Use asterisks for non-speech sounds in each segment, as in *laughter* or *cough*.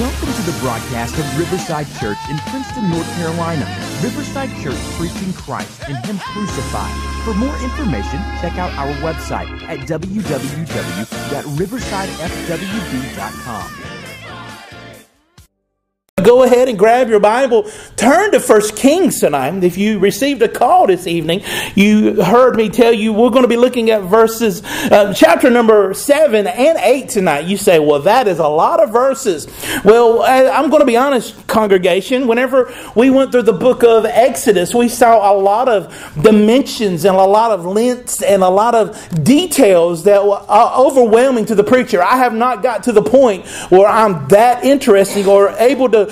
Welcome to the broadcast of Riverside Church in Princeton, North Carolina. Riverside Church preaching Christ and Him crucified. For more information, check out our website at www.riversidefwb.com. Go ahead and grab your Bible. Turn to First Kings tonight. If you received a call this evening, you heard me tell you we're going to be looking at verses, uh, chapter number 7 and 8 tonight. You say, well, that is a lot of verses. Well, I'm going to be honest, congregation. Whenever we went through the book of Exodus, we saw a lot of dimensions and a lot of lengths and a lot of details that were uh, overwhelming to the preacher. I have not got to the point where I'm that interesting or able to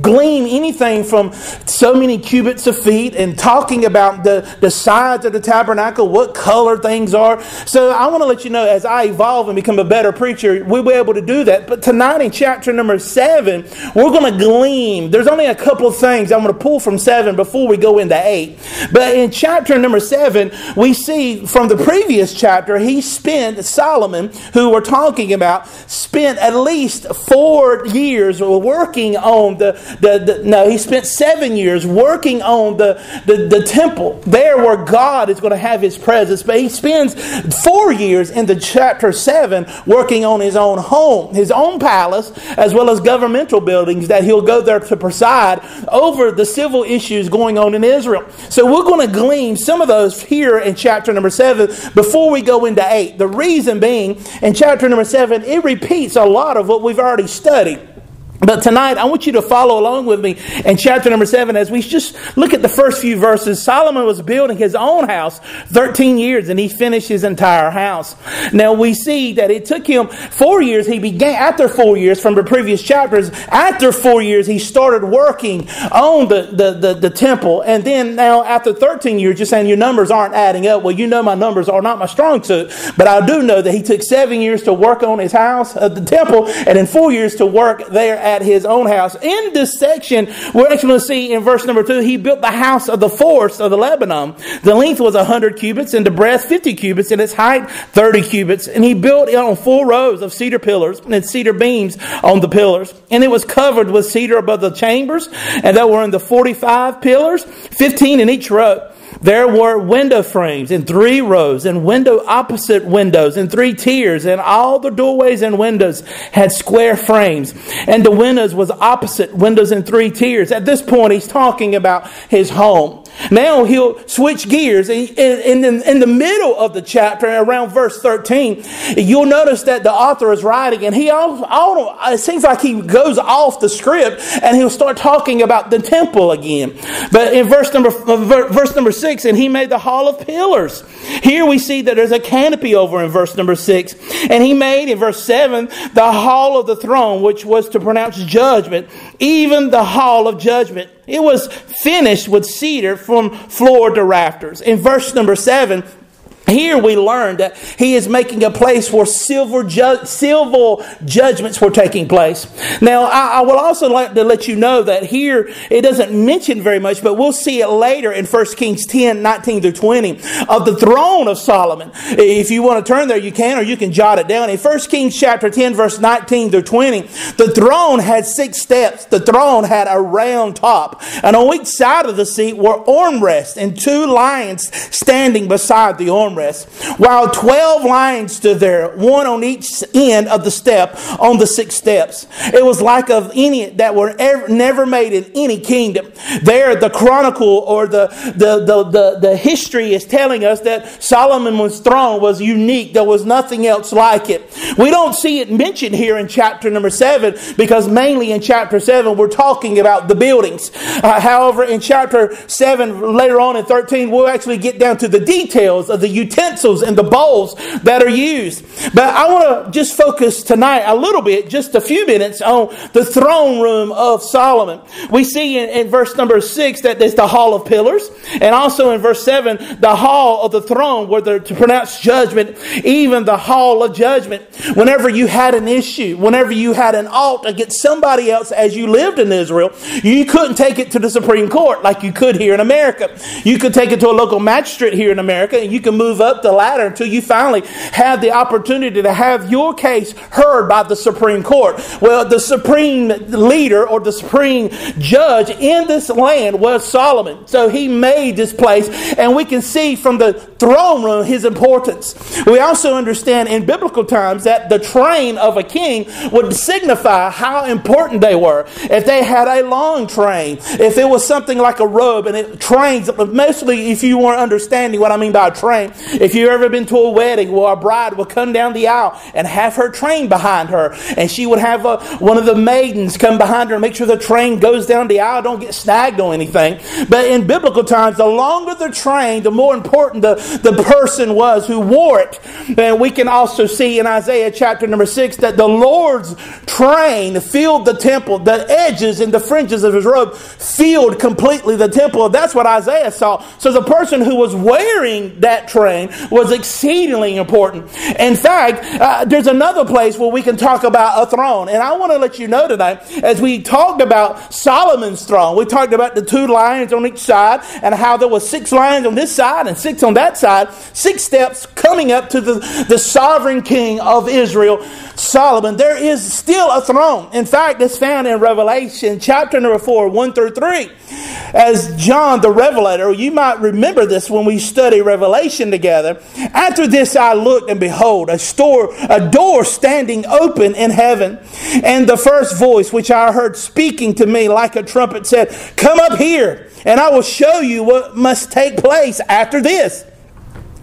glean anything from so many cubits of feet and talking about the, the sides of the tabernacle, what color things are. So I want to let you know as I evolve and become a better preacher, we'll be able to do that. But tonight in chapter number seven, we're going to glean. There's only a couple of things I'm going to pull from seven before we go into eight. But in chapter number seven, we see from the previous chapter, he spent, Solomon, who we're talking about, spent at least four years working on the, the, no, he spent seven years working on the, the, the temple, there where God is going to have his presence. But he spends four years in the chapter seven working on his own home, his own palace, as well as governmental buildings that he'll go there to preside over the civil issues going on in Israel. So we're going to glean some of those here in chapter number seven before we go into eight. The reason being, in chapter number seven, it repeats a lot of what we've already studied. But tonight, I want you to follow along with me in chapter number seven as we just look at the first few verses. Solomon was building his own house 13 years and he finished his entire house. Now we see that it took him four years. He began, after four years from the previous chapters, after four years, he started working on the, the, the, the temple. And then now after 13 years, you're saying your numbers aren't adding up. Well, you know my numbers are not my strong suit, but I do know that he took seven years to work on his house, uh, the temple, and then four years to work there at his own house. In this section, we're actually going to see in verse number two, he built the house of the forest of the Lebanon. The length was 100 cubits and the breadth 50 cubits and its height 30 cubits. And he built it on four rows of cedar pillars and cedar beams on the pillars. And it was covered with cedar above the chambers and that were in the 45 pillars, 15 in each row. There were window frames in three rows and window opposite windows in three tiers and all the doorways and windows had square frames and the windows was opposite windows in three tiers. At this point he's talking about his home. Now he'll switch gears. In, in, the middle of the chapter, around verse 13, you'll notice that the author is writing, and he all, it seems like he goes off the script and he'll start talking about the temple again. But in verse number, verse number 6, and he made the hall of pillars. Here we see that there's a canopy over in verse number 6. And he made in verse 7 the hall of the throne, which was to pronounce judgment, even the hall of judgment. It was finished with cedar from floor to rafters. In verse number 7, here we learn that he is making a place where civil, ju- civil judgments were taking place. Now, I, I will also like to let you know that here it doesn't mention very much, but we'll see it later in 1 Kings 10, 19 through 20 of the throne of Solomon. If you want to turn there, you can, or you can jot it down. In 1 Kings chapter 10, verse 19 through 20, the throne had six steps. The throne had a round top, and on each side of the seat were armrests and two lions standing beside the armrests armrests, while 12 lions stood there, one on each end of the step on the six steps. It was like of any that were ever, never made in any kingdom. There, the chronicle or the, the, the, the, the history is telling us that Solomon's throne was unique. There was nothing else like it. We don't see it mentioned here in chapter number seven because mainly in chapter seven we're talking about the buildings. Uh, however, in chapter seven, later on in 13, we'll actually get down to the details of the utensils and the bowls that are used. But I want to just focus tonight a little bit, just a few minutes, on the throne room of Solomon. We see in, in verse number six that there's the hall of pillars, and also in verse seven, the hall of the throne where they're to pronounce judgment, even the hall of judgment. Whenever you had an issue, whenever you had an alt against somebody else as you lived in Israel, you couldn't take it to the Supreme Court like you could here in America. You could take it to a local magistrate here in America, and you can move move up the ladder until you finally have the opportunity to have your case heard by the Supreme Court. Well, the supreme leader or the supreme judge in this land was Solomon. So he made this place, and we can see from the throne room his importance. We also understand in biblical times that the train of a king would signify how important they were. If they had a long train, if it was something like a robe and it trains, mostly if you weren't understanding what I mean by a train, if you've ever been to a wedding where a bride would come down the aisle and have her train behind her, and she would have a, one of the maidens come behind her and make sure the train goes down the aisle, don't get snagged on anything. But in biblical times, the longer the train, the more important the, the person was who wore it. And we can also see in Isaiah chapter number six that the Lord's train filled the temple, the edges and the fringes of his robe filled completely the temple. That's what Isaiah saw. So the person who was wearing that train was exceedingly important. In fact, uh, there's another place where we can talk about a throne. And I want to let you know tonight, as we talked about Solomon's throne, we talked about the two lions on each side and how there were six lions on this side and six on that side, six steps coming up to the, the sovereign king of Israel, Solomon. There is still a throne. In fact, it's found in Revelation chapter number 4, 1 through 3. As John the Revelator, you might remember this when we study Revelation together. After this I looked, and behold, a, store, a door standing open in heaven. And the first voice which I heard speaking to me like a trumpet said, Come up here, and I will show you what must take place after this.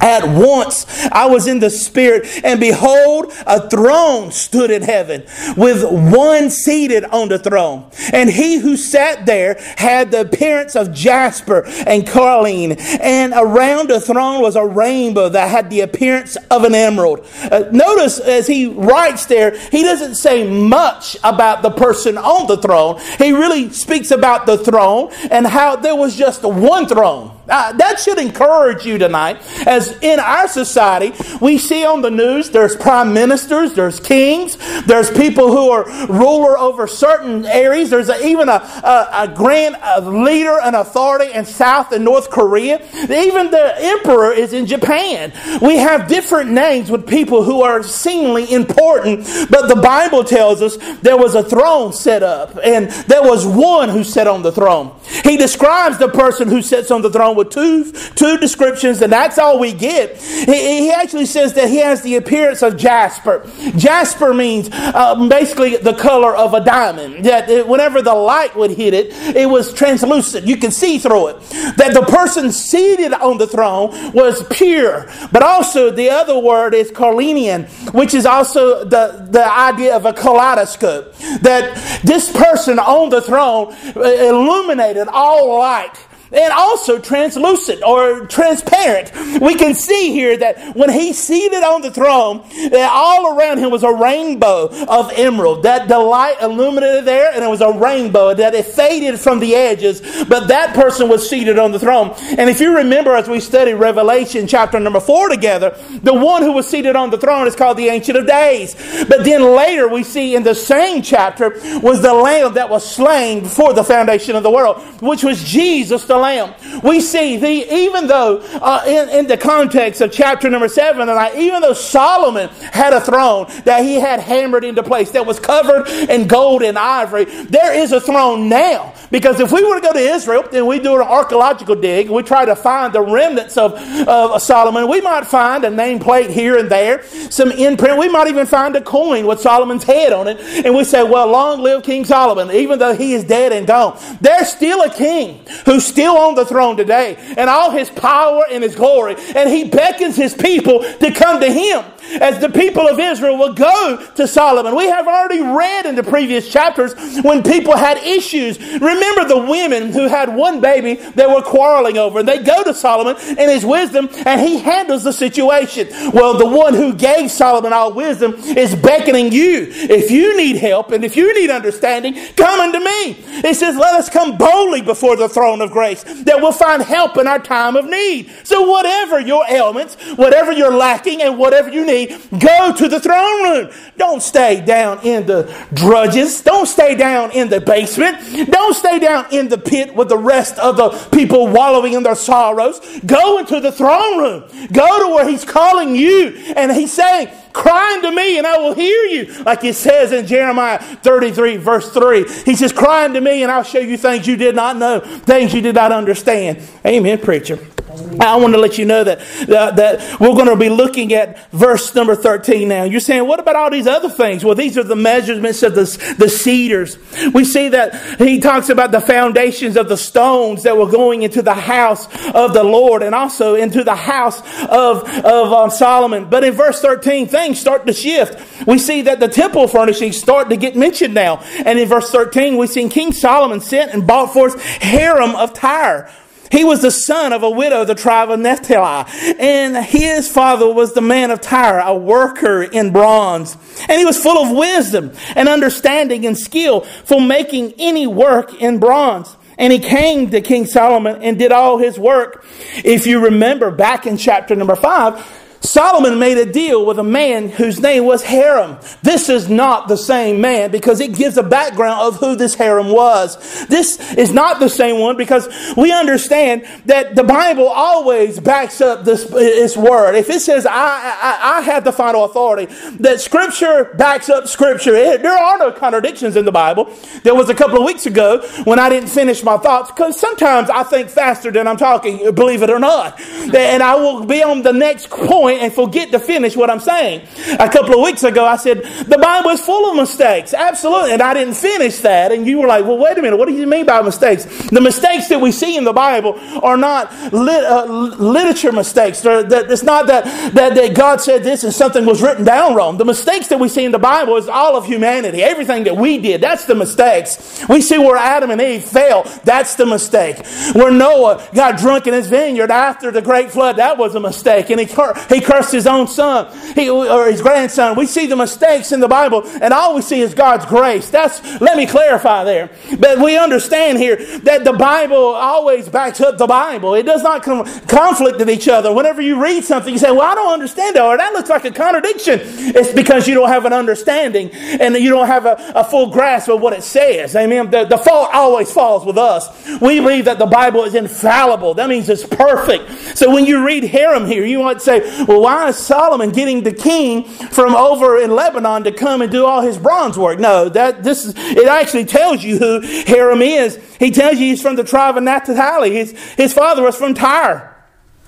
At once I was in the Spirit, and behold, a throne stood in heaven, with one seated on the throne. And he who sat there had the appearance of jasper and carnelian, and around the throne was a rainbow that had the appearance of an emerald. Uh, notice as he writes there, he doesn't say much about the person on the throne. He really speaks about the throne and how there was just one throne. Uh, that should encourage you tonight. As in our society, we see on the news there's prime ministers, there's kings, there's people who are ruler over certain areas. There's a, even a, a, a grand leader and authority in South and North Korea. Even the emperor is in Japan. We have different names with people who are seemingly important, but the Bible tells us there was a throne set up, and there was one who sat on the throne. He describes the person who sits on the throne with two, two descriptions, and that's all we get. He, he actually says that he has the appearance of jasper. Jasper means uh, basically the color of a diamond. That whenever the light would hit it, it was translucent. You could see through it. That the person seated on the throne was pure. But also the other word is carnelian, which is also the, the idea of a kaleidoscope. That this person on the throne uh, illuminated all light and also translucent or transparent. We can see here that when he's seated on the throne, that all around him was a rainbow of emerald. That the light illuminated there, and it was a rainbow that it faded from the edges, but that person was seated on the throne. And if you remember, as we studied Revelation chapter number four together, the one who was seated on the throne is called the Ancient of Days. But then later we see in the same chapter was the Lamb that was slain before the foundation of the world, which was Jesus the Lamb. We see the even though uh, in, in the context of chapter number seven, and even though Solomon had a throne that he had hammered into place that was covered in gold and ivory, there is a throne now. Because if we were to go to Israel and we do an archaeological dig we try to find the remnants of, of Solomon, we might find a nameplate here and there, some imprint. We might even find a coin with Solomon's head on it. And we say, well, long live King Solomon, even though he is dead and gone. There's still a king who's still on the throne today and all his power and his glory. And he beckons his people to come to him as the people of Israel will go to Solomon. We have already read in the previous chapters when people had issues. Remember the women who had one baby they were quarreling over. And they go to Solomon in his wisdom and he handles the situation. Well, the one who gave Solomon all wisdom is beckoning you. If you need help and if you need understanding, come unto me. It says, let us come boldly before the throne of grace that we'll find help in our time of need. So, whatever your ailments, whatever you're lacking, and whatever you need, go to the throne room. Don't stay down in the drudges. Don't stay down in the basement. Don't stay down in the pit with the rest of the people wallowing in their sorrows. Go into the throne room. Go to where He's calling you. And He's saying, Cry unto me and I will hear you. Like it says in Jeremiah 33, verse 3. He says, Cry unto me and I'll show you things you did not know, things you did not understand. Amen, preacher. I want to let you know that, uh, that we're going to be looking at verse number 13 now. You're saying, what about all these other things? Well, these are the measurements of the, the cedars. We see that he talks about the foundations of the stones that were going into the house of the Lord and also into the house of, of um, Solomon. But in verse 13, things start to shift. We see that the temple furnishings start to get mentioned now. And in verse 13, we see King Solomon sent and bought forth Hiram of Tyre. He was the son of a widow, of the tribe of Naphtali. And his father was the man of Tyre, a worker in bronze. And he was full of wisdom and understanding and skill for making any work in bronze. And he came to King Solomon and did all his work. If you remember back in chapter number five, Solomon made a deal with a man whose name was Hiram. This is not the same man because it gives a background of who this Hiram was. This is not the same one because we understand that the Bible always backs up this, this word. If it says, I, I, I have the final authority, that Scripture backs up Scripture. There are no contradictions in the Bible. There was a couple of weeks ago when I didn't finish my thoughts because sometimes I think faster than I'm talking, believe it or not. And I will be on the next point point and forget to finish what I'm saying. A couple of weeks ago, I said, the Bible is full of mistakes. Absolutely. And I didn't finish that. And you were like, well, wait a minute. What do you mean by mistakes? The mistakes that we see in the Bible are not lit, uh, literature mistakes. That it's not that, that, that God said this and something was written down wrong. The mistakes that we see in the Bible is all of humanity. Everything that we did, that's the mistakes. We see where Adam and Eve fell. That's the mistake. Where Noah got drunk in his vineyard after the great flood, that was a mistake. And he, he cursed his own son he, or his grandson. We see the mistakes in the Bible, and all we see is God's grace. That's let me clarify there. But we understand here that the Bible always backs up the Bible. It does not com- conflict with each other. Whenever you read something, you say, "Well, I don't understand that," or "That looks like a contradiction." It's because you don't have an understanding and you don't have a, a full grasp of what it says. Amen. The, the fault always falls with us. We believe that the Bible is infallible. That means it's perfect. So when you read Hiram here, you might say, "Well, why is Solomon getting the king from over in Lebanon to come and do all his bronze work? No, that this is, it actually tells you who Hiram is. He tells you he's from the tribe of Naphtali. His, his father was from Tyre.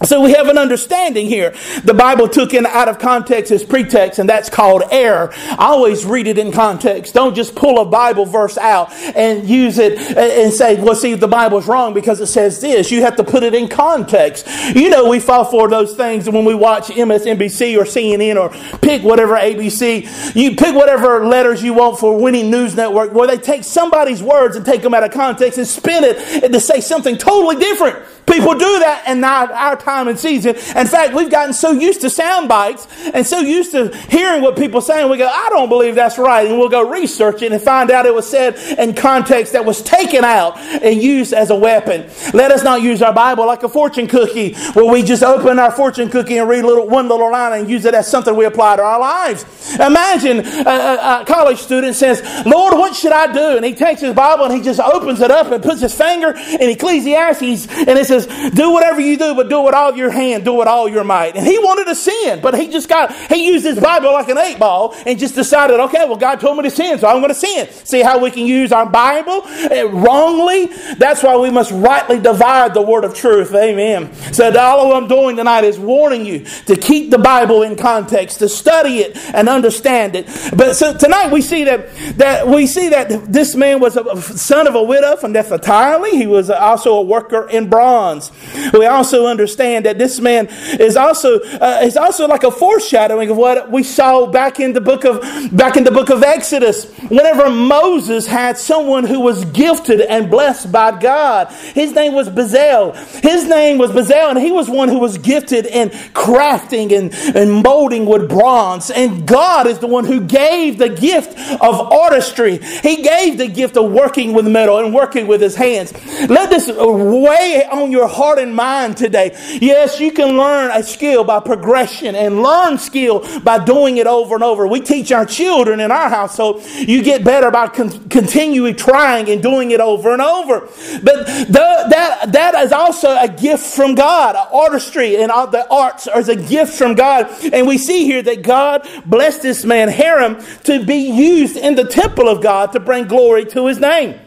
So we have an understanding here. The Bible took in out of context as pretext, and that's called error. I always read it in context. Don't just pull a Bible verse out and use it and say, well, see, the Bible's wrong because it says this. You have to put it in context. You know, we fall for those things when we watch MSNBC or CNN or pick whatever ABC. You pick whatever letters you want for winning news network where they take somebody's words and take them out of context and spin it to say something totally different. People do that and not our time and season. In fact, we've gotten so used to sound bites and so used to hearing what people say, and we go, I don't believe that's right. And we'll go research it and find out it was said in context that was taken out and used as a weapon. Let us not use our Bible like a fortune cookie where we just open our fortune cookie and read little, one little line and use it as something we apply to our lives. Imagine a, a, a college student says, Lord, what should I do? And he takes his Bible and he just opens it up and puts his finger in Ecclesiastes and it says, do whatever you do, but do it all your hand, do it all your might. And he wanted to sin, but he just got, he used his Bible like an eight ball and just decided, okay, well, God told me to sin, so I'm going to sin. See how we can use our Bible uh, wrongly? That's why we must rightly divide the word of truth. Amen. So all I'm doing tonight is warning you to keep the Bible in context, to study it and understand it. But so tonight we see that, that we see that this man was a son of a widow from Naphtali. He was also a worker in bronze. We also understand that this man is also uh, is also like a foreshadowing of what we saw back in the book of back in the book of Exodus. Whenever Moses had someone who was gifted and blessed by God, his name was Bezalel. His name was Bezalel, and he was one who was gifted in crafting and, and molding with bronze. And God is the one who gave the gift of artistry. He gave the gift of working with metal and working with his hands. Let this weigh on your heart and mind today. Yes, you can learn a skill by progression and learn skill by doing it over and over. We teach our children in our household, you get better by con- continually trying and doing it over and over. But the, that, that is also a gift from God. Artistry and all the arts is a gift from God. And we see here that God blessed this man, Hiram, to be used in the temple of God to bring glory to his name.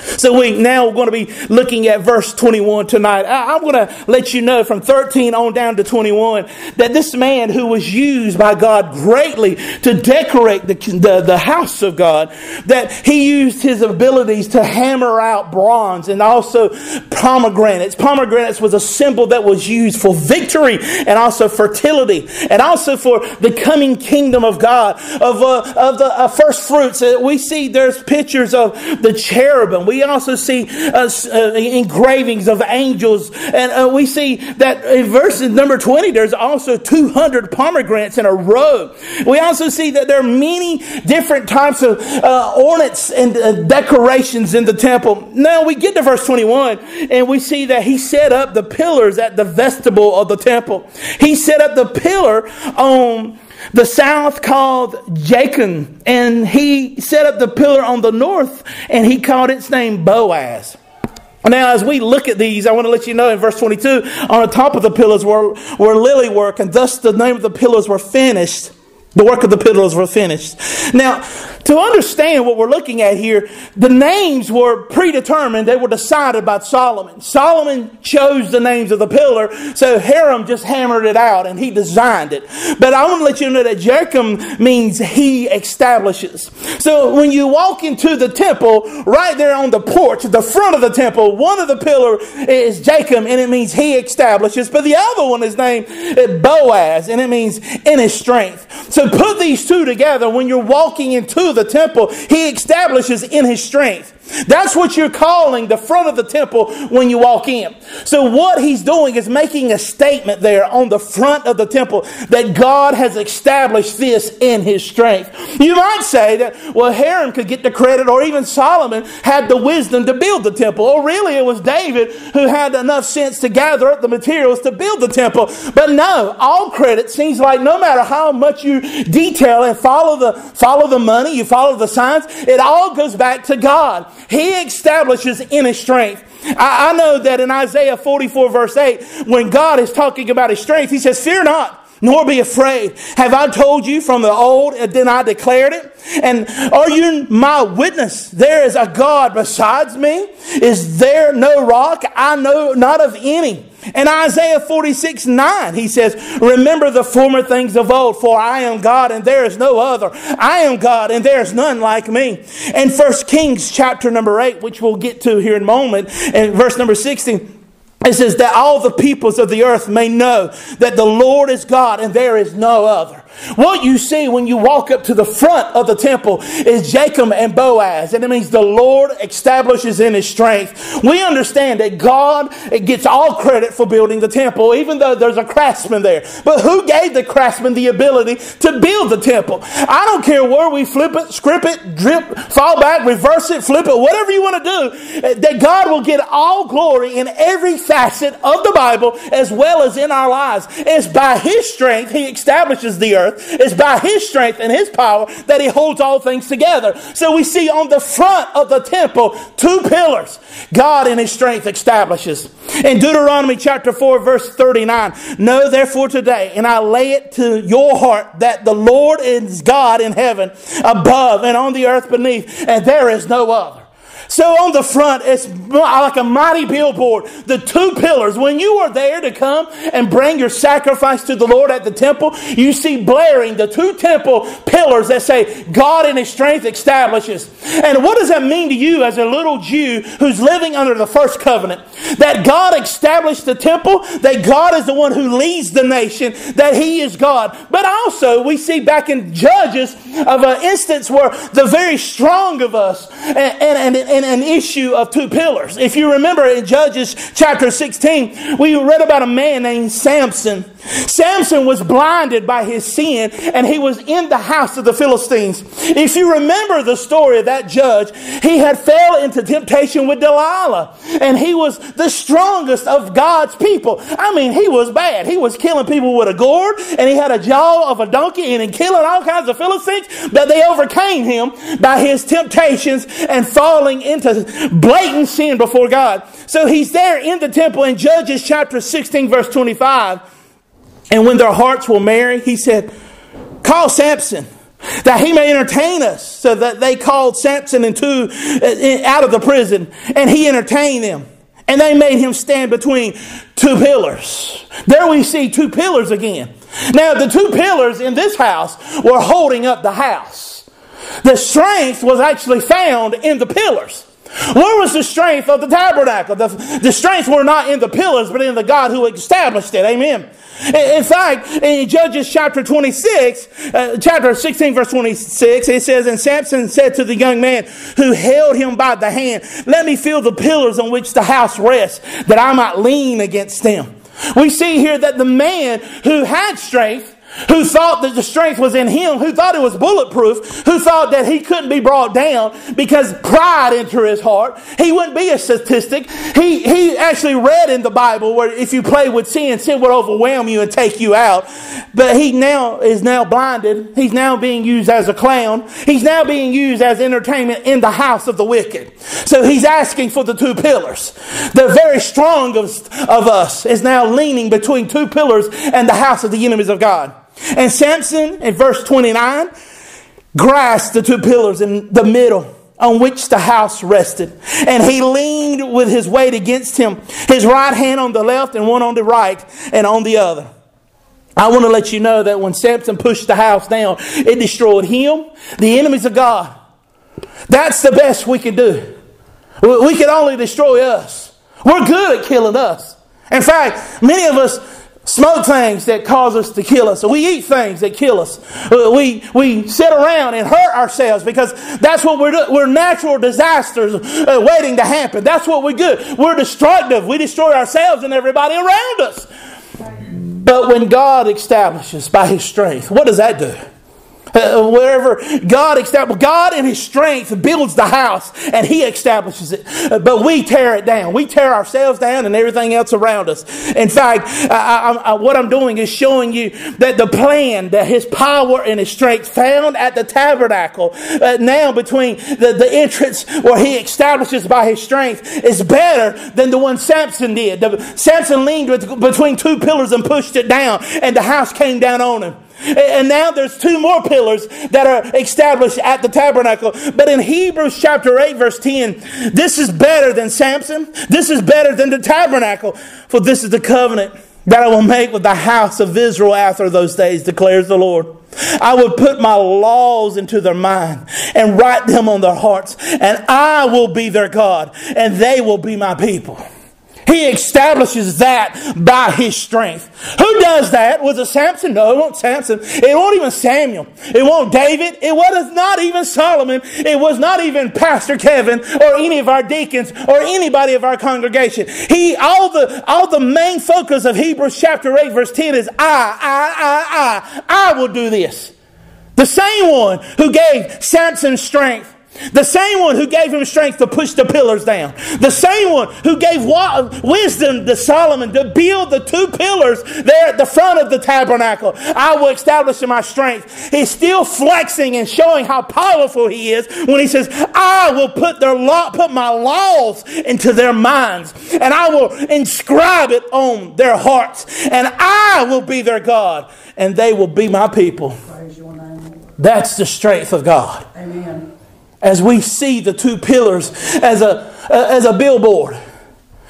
So we now we're going to be looking at verse 21 tonight. I, am going to let you know from 13 on down to 21 that this man who was used by God greatly to decorate the, the, the house of God, that he used his abilities to hammer out bronze and also pomegranates. Pomegranates was a symbol that was used for victory and also fertility and also for the coming kingdom of God, of, uh, of the uh, first fruits. Uh, we see there's pictures of the cherubim we also see uh, uh, engravings of angels. And uh, we see that in verse number 20, there's also 200 pomegranates in a row. We also see that there are many different types of uh, ornaments and uh, decorations in the temple. Now we get to verse 21 and we see that he set up the pillars at the vestibule of the temple. He set up the pillar on the south called Jachin, and he set up the pillar on the north, and he called its name Boaz. Now, as we look at these, I want to let you know in verse 22, on the top of the pillars were, were lily work, and thus the name of the pillars were finished. The work of the pillars were finished. Now, to understand what we're looking at here, the names were predetermined. They were decided by Solomon. Solomon chose the names of the pillar, so Hiram just hammered it out and he designed it. But I want to let you know that Jachin means he establishes. So when you walk into the temple, right there on the porch, the front of the temple, one of the pillar is Jachin and it means he establishes, but the other one is named Boaz and it means in his strength. So put these two together when you're walking into the temple, he establishes in his strength. That's what you're calling the front of the temple when you walk in. So what he's doing is making a statement there on the front of the temple that God has established this in his strength. You might say that, well, Hiram could get the credit or even Solomon had the wisdom to build the temple. Or really it was David who had enough sense to gather up the materials to build the temple. But no, all credit seems like no matter how much you detail and follow the, follow the money, you follow the signs, it all goes back to God. He establishes in his strength. I, I know that in Isaiah 44 verse 8, when God is talking about his strength, he says, fear not nor be afraid. Have I told you from the old, and then I declared it? And are you my witness? There is a God besides me. Is there no rock? I know not of any. In Isaiah 46 9, he says, Remember the former things of old, for I am God and there is no other. I am God and there is none like me. And First Kings chapter number 8, which we'll get to here in a moment, and verse number 16, it says that all the peoples of the earth may know that the Lord is God and there is no other. What you see when you walk up to the front of the temple is Jacob and Boaz, and it means the Lord establishes in his strength. We understand that God gets all credit for building the temple, even though there's a craftsman there. But who gave the craftsman the ability to build the temple? I don't care where we flip it, script it, drip, fall back, reverse it, flip it, whatever you want to do, that God will get all glory in every facet of the Bible as well as in our lives. It's by his strength he establishes the earth earth. It's by His strength and His power that He holds all things together. So we see on the front of the temple two pillars God in His strength establishes. In Deuteronomy chapter 4, verse 39, Know therefore today, and I lay it to your heart that the Lord is God in heaven above and on the earth beneath, and there is no other. So on the front, it's like a mighty billboard. The two pillars. When you are there to come and bring your sacrifice to the Lord at the temple, you see blaring the two temple pillars that say, God in His strength establishes. And what does that mean to you as a little Jew who's living under the first covenant? That God established the temple, that God is the one who leads the nation, that He is God. But also, we see back in Judges of an instance where the very strong of us and, and, and, and an issue of two pillars. If you remember in Judges chapter 16, we read about a man named Samson. Samson was blinded by his sin and he was in the house of the Philistines. If you remember the story of that judge, he had fell into temptation with Delilah and he was the strongest of God's people. I mean, he was bad. He was killing people with a gourd and he had a jaw of a donkey and killing all kinds of Philistines, but they overcame him by his temptations and falling into blatant sin before God. So he's there in the temple in Judges chapter 16 verse 25. And when their hearts were merry, he said, call Samson that he may entertain us. So that they called Samson into, uh, out of the prison and he entertained them. And they made him stand between two pillars. There we see two pillars again. Now, the two pillars in this house were holding up the house. The strength was actually found in the pillars. Where was the strength of the tabernacle? The, the strength were not in the pillars, but in the God who established it. Amen. In fact, in Judges chapter 26, uh, chapter 16, verse 26, it says, And Samson said to the young man who held him by the hand, Let me feel the pillars on which the house rests, that I might lean against them. We see here that the man who had strength who thought that the strength was in him, who thought it was bulletproof, who thought that he couldn't be brought down because pride entered his heart. He wouldn't be a statistic. He, he actually read in the Bible where if you play with sin, sin would overwhelm you and take you out. But he now is now blinded. He's now being used as a clown. He's now being used as entertainment in the house of the wicked. So he's asking for the two pillars. The very strongest of us is now leaning between two pillars and the house of the enemies of God. And Samson, in verse 29, grasped the two pillars in the middle on which the house rested. And he leaned with his weight against him, his right hand on the left and one on the right and on the other. I want to let you know that when Samson pushed the house down, it destroyed him, the enemies of God. That's the best we can do. We can only destroy us. We're good at killing us. In fact, many of us smoke things that cause us to kill us. We eat things that kill us. Uh, we, we sit around and hurt ourselves because that's what we're doing. We're natural disasters uh, waiting to happen. That's what we do. We're destructive. We destroy ourselves and everybody around us. But when God establishes by His strength, what does that do? Uh, wherever God establishes. God in His strength builds the house and He establishes it. Uh, but we tear it down. We tear ourselves down and everything else around us. In fact, I, I, what I'm doing is showing you that the plan, that His power and His strength found at the tabernacle, uh, now between the, the entrance where He establishes by His strength, is better than the one Samson did. The, Samson leaned with, between two pillars and pushed it down, and the house came down on him. And now there's two more pillars that are established at the tabernacle. But in Hebrews chapter 8, verse 10, this is better than Samson. This is better than the tabernacle. For this is the covenant that I will make with the house of Israel after those days, declares the Lord. I will put my laws into their mind and write them on their hearts, and I will be their God, and they will be my people. He establishes that by his strength. Who does that? Was it Samson? No, it wasn't Samson. It wasn't even Samuel. It wasn't David. It was not even Solomon. It was not even Pastor Kevin or any of our deacons or anybody of our congregation. He, all the, all the main focus of Hebrews chapter 8 verse 10 is I, I, I, I, I will do this. The same one who gave Samson strength the same one who gave him strength to push the pillars down. The same one who gave wisdom to Solomon to build the two pillars there at the front of the tabernacle. I will establish in my strength. He's still flexing and showing how powerful he is when he says, I will put their law, put my laws into their minds and I will inscribe it on their hearts and I will be their God and they will be my people. That's the strength of God. Amen. As we see the two pillars as a, as a billboard.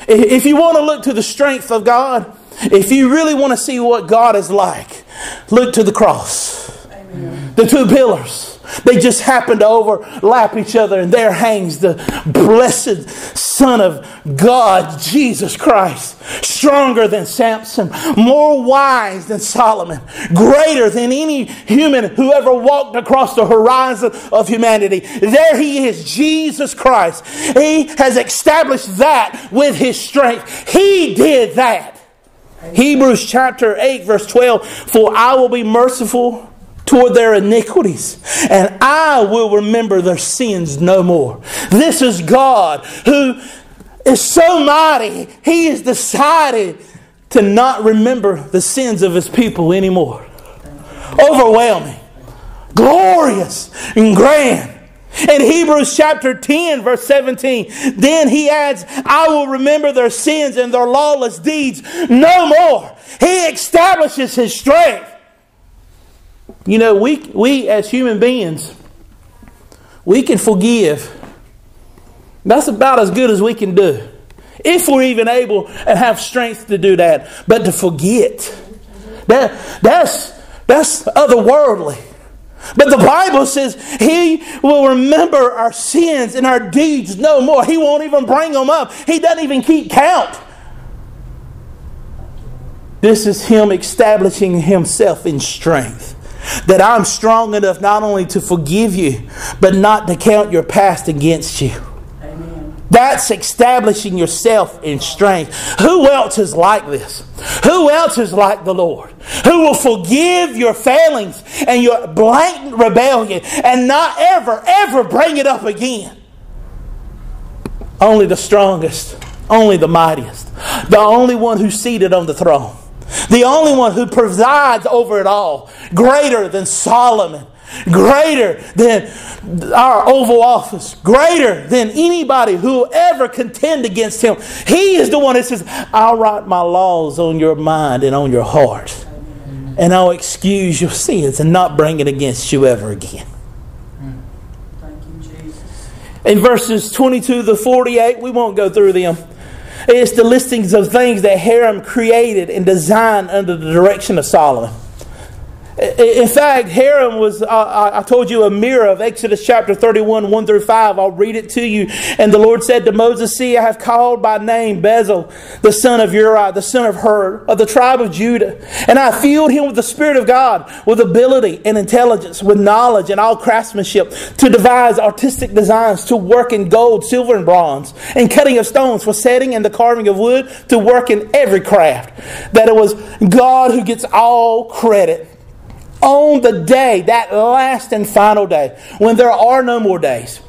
If you want to look to the strength of God, if you really want to see what God is like, look to the cross. Amen. The two pillars. They just happen to overlap each other, and there hangs the blessed Son of God, Jesus Christ, stronger than Samson, more wise than Solomon, greater than any human who ever walked across the horizon of humanity. There he is, Jesus Christ. He has established that with his strength. He did that. Hebrews chapter 8, verse 12 For I will be merciful toward their iniquities, and I will remember their sins no more. This is God who is so mighty, He has decided to not remember the sins of His people anymore. Overwhelming, glorious, and grand. In Hebrews chapter 10, verse 17, then he adds, I will remember their sins and their lawless deeds no more. He establishes his strength. You know, we, we as human beings, we can forgive. That's about as good as we can do. If we're even able and have strength to do that. But to forget, that, that's, that's otherworldly. But the Bible says He will remember our sins and our deeds no more. He won't even bring them up. He doesn't even keep count. This is Him establishing Himself in strength that I'm strong enough not only to forgive you, but not to count your past against you. That's establishing yourself in strength. Who else is like this? Who else is like the Lord? Who will forgive your failings and your blatant rebellion and not ever, ever bring it up again? Only the strongest, only the mightiest, the only one who's seated on the throne. The only one who presides over it all, greater than Solomon, greater than our Oval Office, greater than anybody who will ever contend against him. He is the one that says, I'll write my laws on your mind and on your heart, and I'll excuse your sins and not bring it against you ever again. In verses 22 to 48, we won't go through them. It's the listings of things that Hiram created and designed under the direction of Solomon. In fact, Hiram was, uh, I told you, a mirror of Exodus chapter 31, 1 through 5. I'll read it to you. And the Lord said to Moses, See, I have called by name Bezalel, the son of Uri, the son of Hur, of the tribe of Judah. And I filled him with the Spirit of God, with ability and intelligence, with knowledge and all craftsmanship, to devise artistic designs, to work in gold, silver, and bronze, and cutting of stones for setting and the carving of wood, to work in every craft. That it was God who gets all credit on the day, that last and final day, when there are no more days.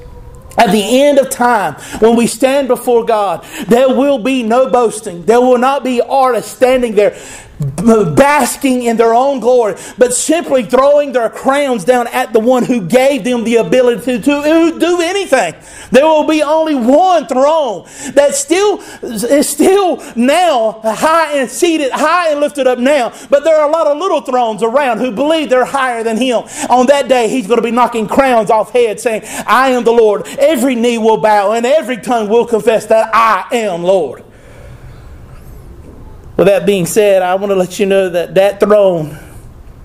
At the end of time, when we stand before God, there will be no boasting. There will not be artists standing there basking in their own glory, but simply throwing their crowns down at the one who gave them the ability to, do anything. There will be only one throne that still is still now high and seated, high and lifted up now. But there are a lot of little thrones around who believe they're higher than him. On that day, he's going to be knocking crowns off heads, saying, I am the Lord. Every knee will bow and every tongue will confess that I am Lord. With that being said, I want to let you know that that throne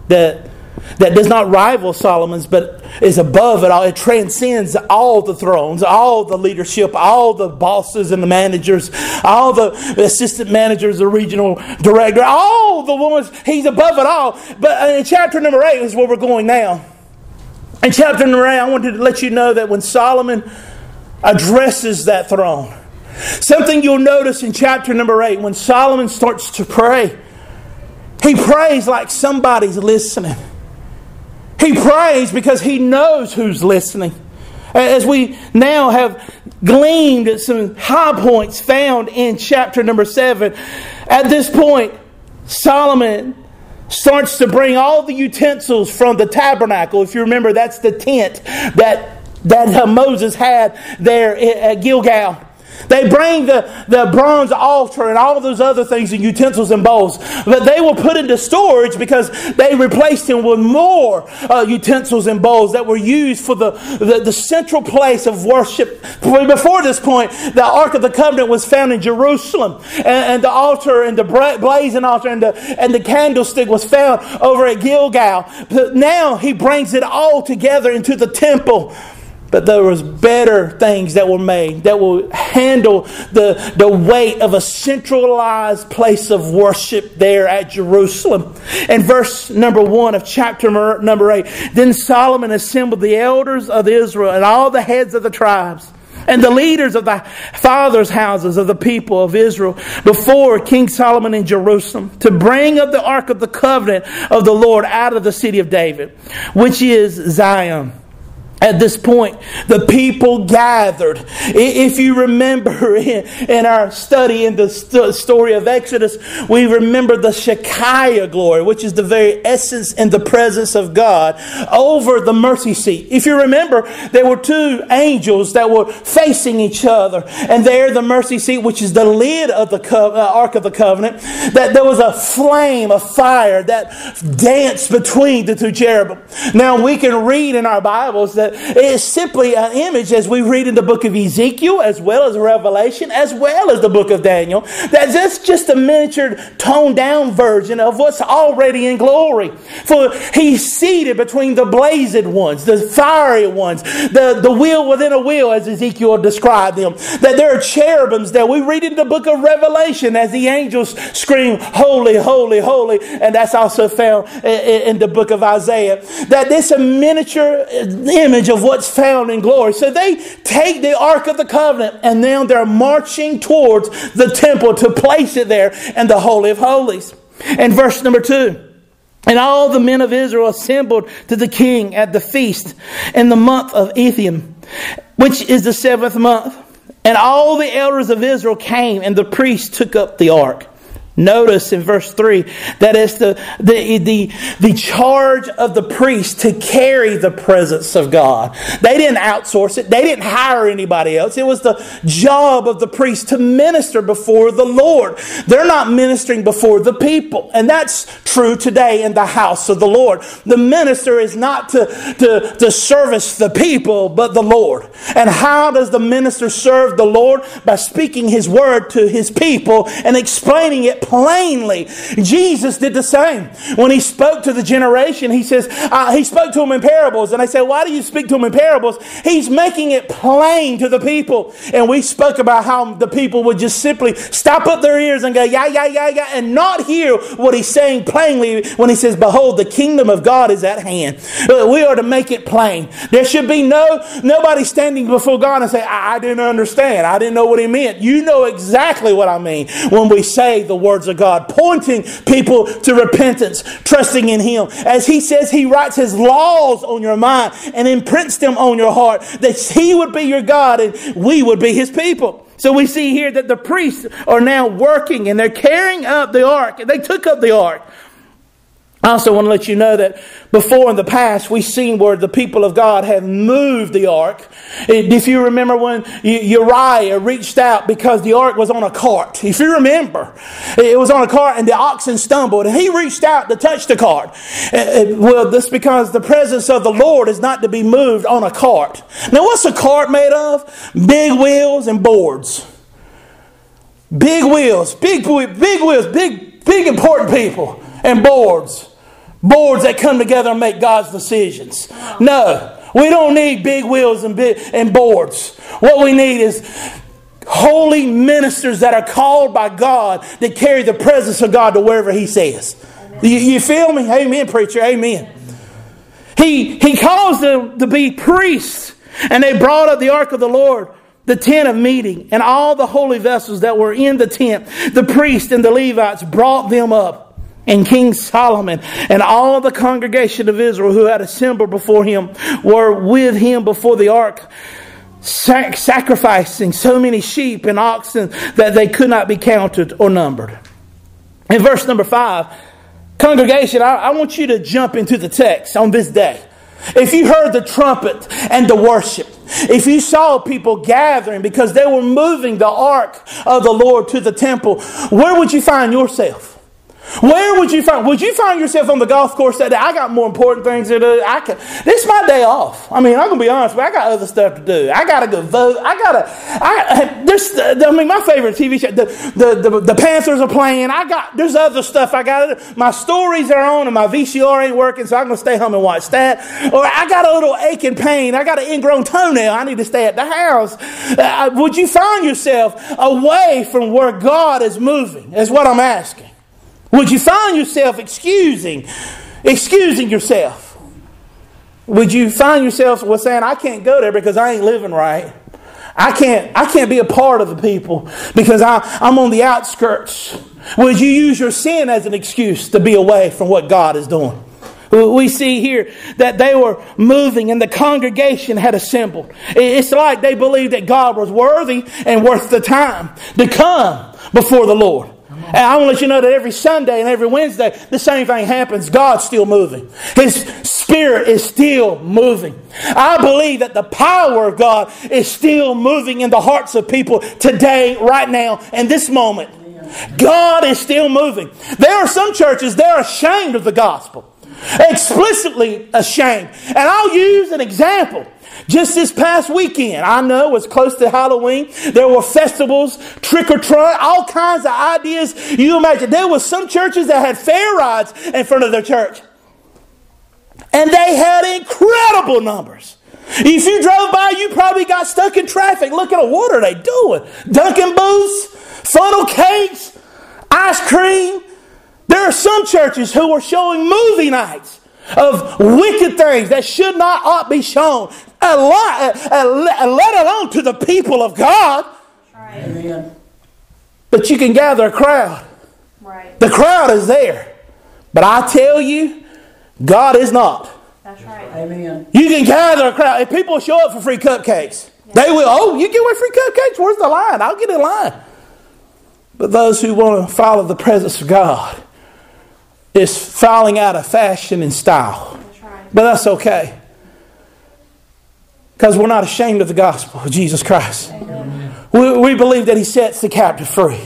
that that does not rival Solomon's, but is above it all. It transcends all the thrones, all the leadership, all the bosses and the managers, all the assistant managers, the regional director, all the ones. He's above it all. But in chapter number eight is where we're going now. In chapter number eight, I wanted to let you know that when Solomon addresses that throne, Something you'll notice in chapter number 8 when Solomon starts to pray, he prays like somebody's listening. He prays because he knows who's listening. As we now have gleaned at some high points found in chapter number 7, at this point, Solomon starts to bring all the utensils from the tabernacle. If you remember, that's the tent that, that uh, Moses had there at Gilgal. They bring the, the bronze altar and all those other things and utensils and bowls, but they were put into storage because they replaced them with more uh, utensils and bowls that were used for the, the, the central place of worship. Before this point, the Ark of the Covenant was found in Jerusalem, and, and the altar and the blazing altar and the, and the candlestick was found over at Gilgal. But now he brings it all together into the temple but there was better things that were made that will handle the, the weight of a centralized place of worship there at Jerusalem. And verse number one of chapter number eight, then Solomon assembled the elders of Israel and all the heads of the tribes and the leaders of the fathers' houses of the people of Israel before King Solomon in Jerusalem to bring up the ark of the covenant of the Lord out of the city of David, which is Zion at this point, the people gathered. If you remember in, our study in the story of Exodus, we remember the Shekinah glory, which is the very essence and the presence of God over the mercy seat. If you remember, there were two angels that were facing each other, and there the mercy seat, which is the lid of the co- uh, Ark of the Covenant, that there was a flame, a fire that danced between the two cherubim. Now we can read in our Bibles that it is simply an image, as we read in the book of Ezekiel, as well as Revelation, as well as the book of Daniel, that that's just a miniature, toned down version of what's already in glory. For he's seated between the blazed ones, the fiery ones, the, the wheel within a wheel, as Ezekiel described them. That there are cherubims that we read in the book of Revelation as the angels scream, Holy, holy, holy. And that's also found in the book of Isaiah. That this a miniature uh, image image of what's found in glory. So they take the Ark of the Covenant and now they're marching towards the temple to place it there in the Holy of Holies. And verse number two. And all the men of Israel assembled to the king at the feast in the month of Ethanim, which is the seventh month. And all the elders of Israel came, and the priests took up the ark. Notice in verse 3 that it's the, the, the, the charge of the priest to carry the presence of God. They didn't outsource it, they didn't hire anybody else. It was the job of the priest to minister before the Lord. They're not ministering before the people. And that's true today in the house of the Lord. The minister is not to, to, to service the people, but the Lord. And how does the minister serve the Lord? By speaking his word to his people and explaining it plainly. Jesus did the same. When he spoke to the generation, he says, uh, he spoke to them in parables. And I said, why do you speak to them in parables? He's making it plain to the people. And we spoke about how the people would just simply stop up their ears and go, yeah, yeah, yeah, yeah, and not hear what he's saying plainly when he says, behold, the kingdom of God is at hand. We are to make it plain. There should be no, nobody standing before God and say, I, I didn't understand. I didn't know what he meant. You know exactly what I mean when we say the word words of God, pointing people to repentance, trusting in Him. As He says, He writes His laws on your mind and imprints them on your heart, that He would be your God and we would be His people. So we see here that the priests are now working and they're carrying up the ark. They took up the ark. I also want to let you know that before in the past we've seen where the people of God have moved the ark. If you remember when Uriah reached out because the ark was on a cart. If you remember, it was on a cart and the oxen stumbled and he reached out to touch the cart. Uh, uh, well, this because the presence of the Lord is not to be moved on a cart. Now what's a cart made of? Big wheels and boards. Big wheels, big, big wheels, big, big important people and boards boards that come together and make God's decisions. No, we don't need big wheels and, big, and boards. What we need is holy ministers that are called by God that carry the presence of God to wherever He says. You, you, feel me? Amen, preacher. Amen. He, he calls them to be priests, and they brought up the ark of the Lord the tent of meeting and all the holy vessels that were in the tent. The priests and the Levites brought them up and King Solomon and all the congregation of Israel who had assembled before him were with him before the ark, sac- sacrificing so many sheep and oxen that they could not be counted or numbered. In verse number five, congregation, I, I want you to jump into the text on this day. if you heard the trumpet and the worship, if you saw people gathering because they were moving the ark of the Lord to the temple, where would you find yourself? Where would you find? Would you find yourself on the golf course that day? I got more important things to do. I can. This is my day off. I mean, I'm gonna be honest. But I got other stuff to do. I gotta go vote. I gotta. I *laughs* there's. I mean, my favorite TV show. The the the, the Panthers are playing. I got. There's other stuff I got. to My stories are on, and my VCR ain't working, so I'm gonna stay home and watch that. Or I got a little aching pain. I got an ingrown toenail. I need to stay at the house. Uh, would you find yourself away from where God is moving? Is what I'm asking. Would you find yourself excusing, excusing yourself? Would you find yourself well, saying, I can't go there because I ain't living right? I can't, I can't be a part of the people because I, I'm on the outskirts. Would you use your sin as an excuse to be away from what God is doing? We see here that they were moving and the congregation had assembled. It's like they believed that God was worthy and worth the time to come before the Lord. And I want to let you know that every Sunday and every Wednesday, the same thing happens. God's still moving. His Spirit is still moving. I believe that the power of God is still moving in the hearts of people today, right now, in this moment. God is still moving. There are some churches, they're ashamed of the gospel. Explicitly ashamed. And I'll use an example. Just this past weekend, I know it was close to Halloween. There were festivals, trick or treat, all kinds of ideas. You imagine there were some churches that had fair rides in front of their church. And they had incredible numbers. If you drove by, you probably got stuck in traffic. Look at what are they doing? Dunkin' booths, funnel cakes, ice cream. There are some churches who are showing movie nights of wicked things that should not ought be shown, let alone to the people of God. Right. But you can gather a crowd. Right. The crowd is there. But I tell you, God is not. That's right. Amen. You can gather a crowd. If people show up for free cupcakes, yeah. they will. Oh, you get away free cupcakes? Where's the line? I'll get in line. But those who want to follow the presence of God, is falling out of fashion and style. But that's okay. Because we're not ashamed of the gospel of Jesus Christ. We, we believe that He sets the captive free.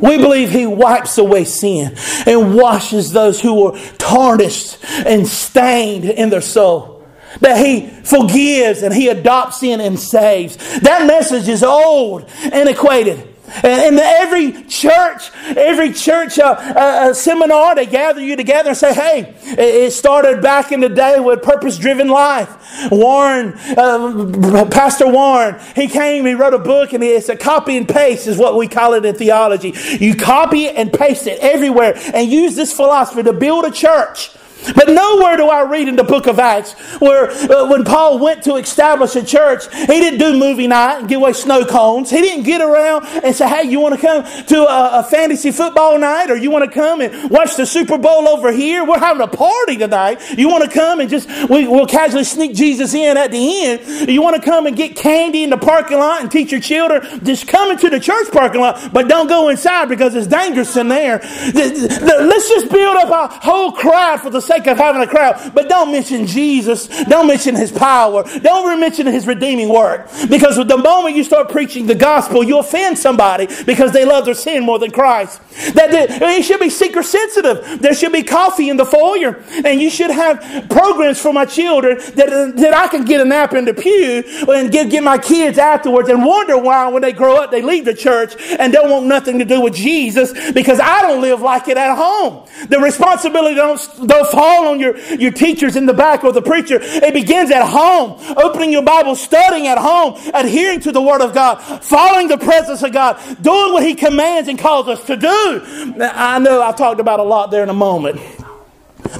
We believe He wipes away sin and washes those who are tarnished and stained in their soul. That He forgives and He adopts in and saves. That message is old, antiquated. And every church, every church uh, uh, seminar, they gather you together and say, hey, it started back in the day with purpose driven life. Warren, uh, Pastor Warren, he came, he wrote a book, and it's a copy and paste, is what we call it in theology. You copy it and paste it everywhere and use this philosophy to build a church. But nowhere do I read in the book of Acts where uh, when Paul went to establish a church, he didn't do movie night and give away snow cones. He didn't get around and say, hey, you want to come to a, a fantasy football night or you want to come and watch the Super Bowl over here? We're having a party tonight. You want to come and just, we, we'll casually sneak Jesus in at the end. You want to come and get candy in the parking lot and teach your children, just come into the church parking lot, but don't go inside because it's dangerous in there. Let's just build up a whole crowd for the sake of having a crowd. But don't mention Jesus. Don't mention his power. Don't mention his redeeming work. Because the moment you start preaching the gospel, you offend somebody because they love their sin more than Christ. That it should be seeker sensitive. There should be coffee in the foyer. And you should have programs for my children that, that I can get a nap in the pew and give, get my kids afterwards and wonder why when they grow up they leave the church and don't want nothing to do with Jesus because I don't live like it at home. The responsibility don't, don't fall fall on your, your teachers in the back or the preacher. It begins at home, opening your Bible, studying at home, adhering to the Word of God, following the presence of God, doing what He commands and calls us to do. I know I've talked about a lot there in a moment.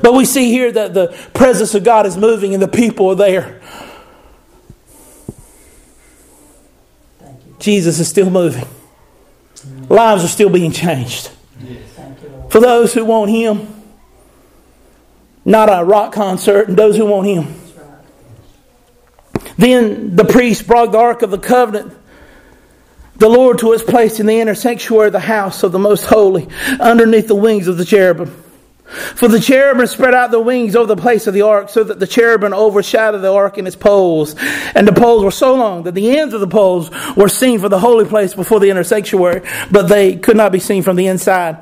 But we see here that the presence of God is moving and the people are there. Jesus is still moving. Lives are still being changed. For those who want Him, not a rock concert, and those who want him. Then the priest brought the ark of the covenant, the Lord, to its place in the inner sanctuary of the house of the most holy, underneath the wings of the cherubim. For the cherubim spread out the wings over the place of the ark, so that the cherubim overshadowed the ark and its poles. And the poles were so long that the ends of the poles were seen for the holy place before the inner sanctuary, but they could not be seen from the inside.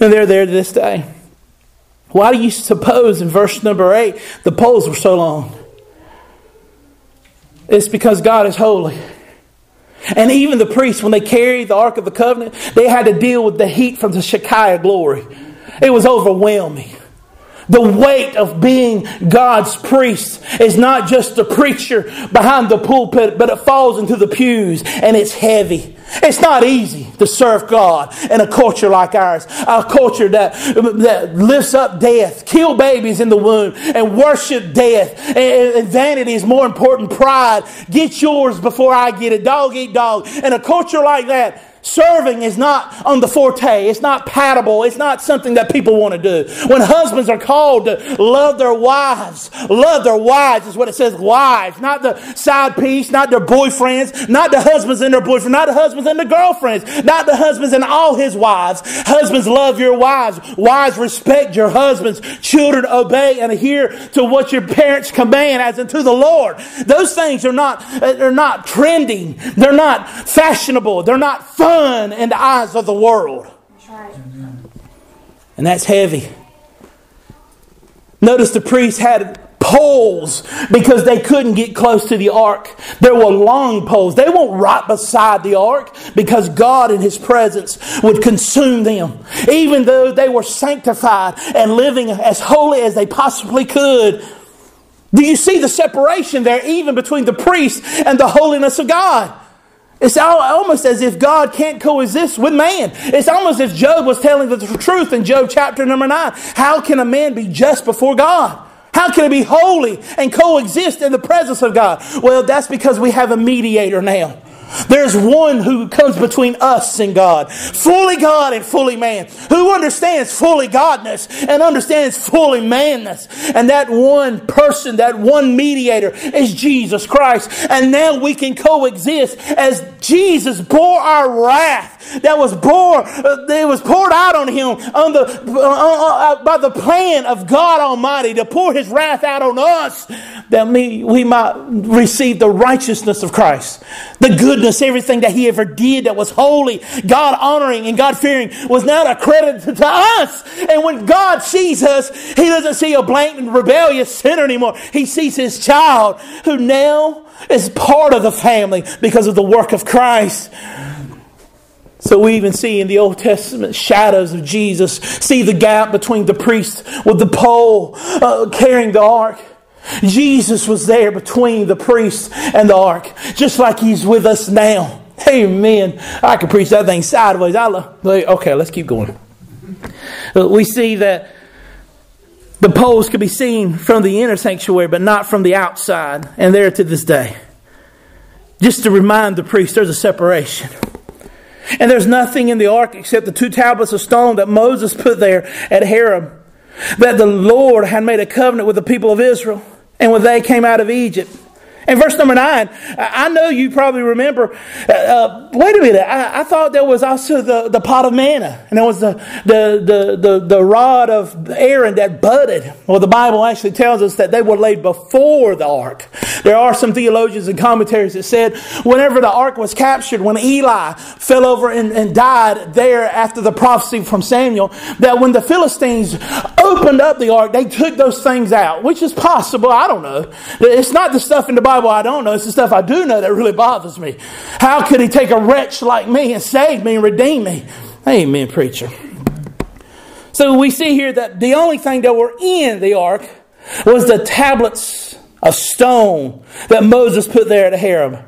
And they're there to this day. Why do you suppose in verse number 8 the poles were so long? It's because God is holy. And even the priests, when they carried the Ark of the Covenant, they had to deal with the heat from the Shekinah glory. It was overwhelming. The weight of being God's priest is not just the preacher behind the pulpit, but it falls into the pews and it's heavy. It's not easy to serve God in a culture like ours, a culture that, that lifts up death, kill babies in the womb, and worship death. And, and vanity is more important. Pride. Get yours before I get it. Dog eat dog. In a culture like that, Serving is not on the forte. It's not patable. It's not something that people want to do. When husbands are called to love their wives, love their wives is what it says, wives, not the side piece, not their boyfriends, not the husbands and their boyfriends, not the husbands and the girlfriends, not the husbands and all his wives. Husbands love your wives. Wives respect your husbands. Children obey and adhere to what your parents command as unto the Lord. Those things are not, uh, they're not trending. They're not fashionable. They're not fun in the eyes of the world. And that's heavy. Notice the priests had poles because they couldn't get close to the ark. There were long poles. They weren't right beside the ark because God in His presence would consume them. Even though they were sanctified and living as holy as they possibly could. Do you see the separation there, even between the priest and the holiness of God? It's almost as if God can't coexist with man. It's almost as Job was telling the truth in Job chapter number 9. How can a man be just before God? How can it be holy and coexist in the presence of God? Well, that's because we have a mediator now. There's one who comes between us and God, fully God and fully man, who understands fully Godness and understands fully manness. And that one person, that one mediator is Jesus Christ. And now we can coexist as Jesus bore our wrath that was bore, uh, that was poured out on him on the, uh, uh, uh, by the plan of God Almighty to pour his wrath out on us that we, we might receive the righteousness of Christ, the goodness, everything that he ever did that was holy, God honoring, and God fearing was now accredited to us. And when God sees us, he doesn't see a blatant rebellious sinner anymore. He sees his child who now is part of the family because of the work of Christ. So we even see in the Old Testament shadows of Jesus, see the gap between the priest with the pole uh, carrying the ark Jesus was there between the priest and the ark, just like he's with us now. Amen. I could preach that thing sideways. I love, okay, let's keep going. Uh, we see that the poles could be seen from the inner sanctuary, but not from the outside, and there to this day. Just to remind the priest, there's a separation. And there's nothing in the ark except the two tablets of stone that Moses put there at Horeb that the Lord had made a covenant with the people of Israel and when they came out of Egypt. And verse number nine, I know you probably remember. Uh, uh, wait a minute, I, I, thought there was also the, the pot of manna, and there was the, the, the, the, the rod of Aaron that budded. Well, the Bible actually tells us that they were laid before the ark. There are some theologians and commentaries that said whenever the ark was captured, when Eli fell over and, and died there after the prophecy from Samuel, that when the Philistines opened up the ark, they took those things out, which is possible. I don't know. It's not the stuff in the Bible Bible I don't know. It's the stuff I do know that really bothers me. How could he take a wretch like me and save me and redeem me? Amen, preacher. So we see here that the only thing that were in the ark was the tablets of stone that Moses put there at Horeb.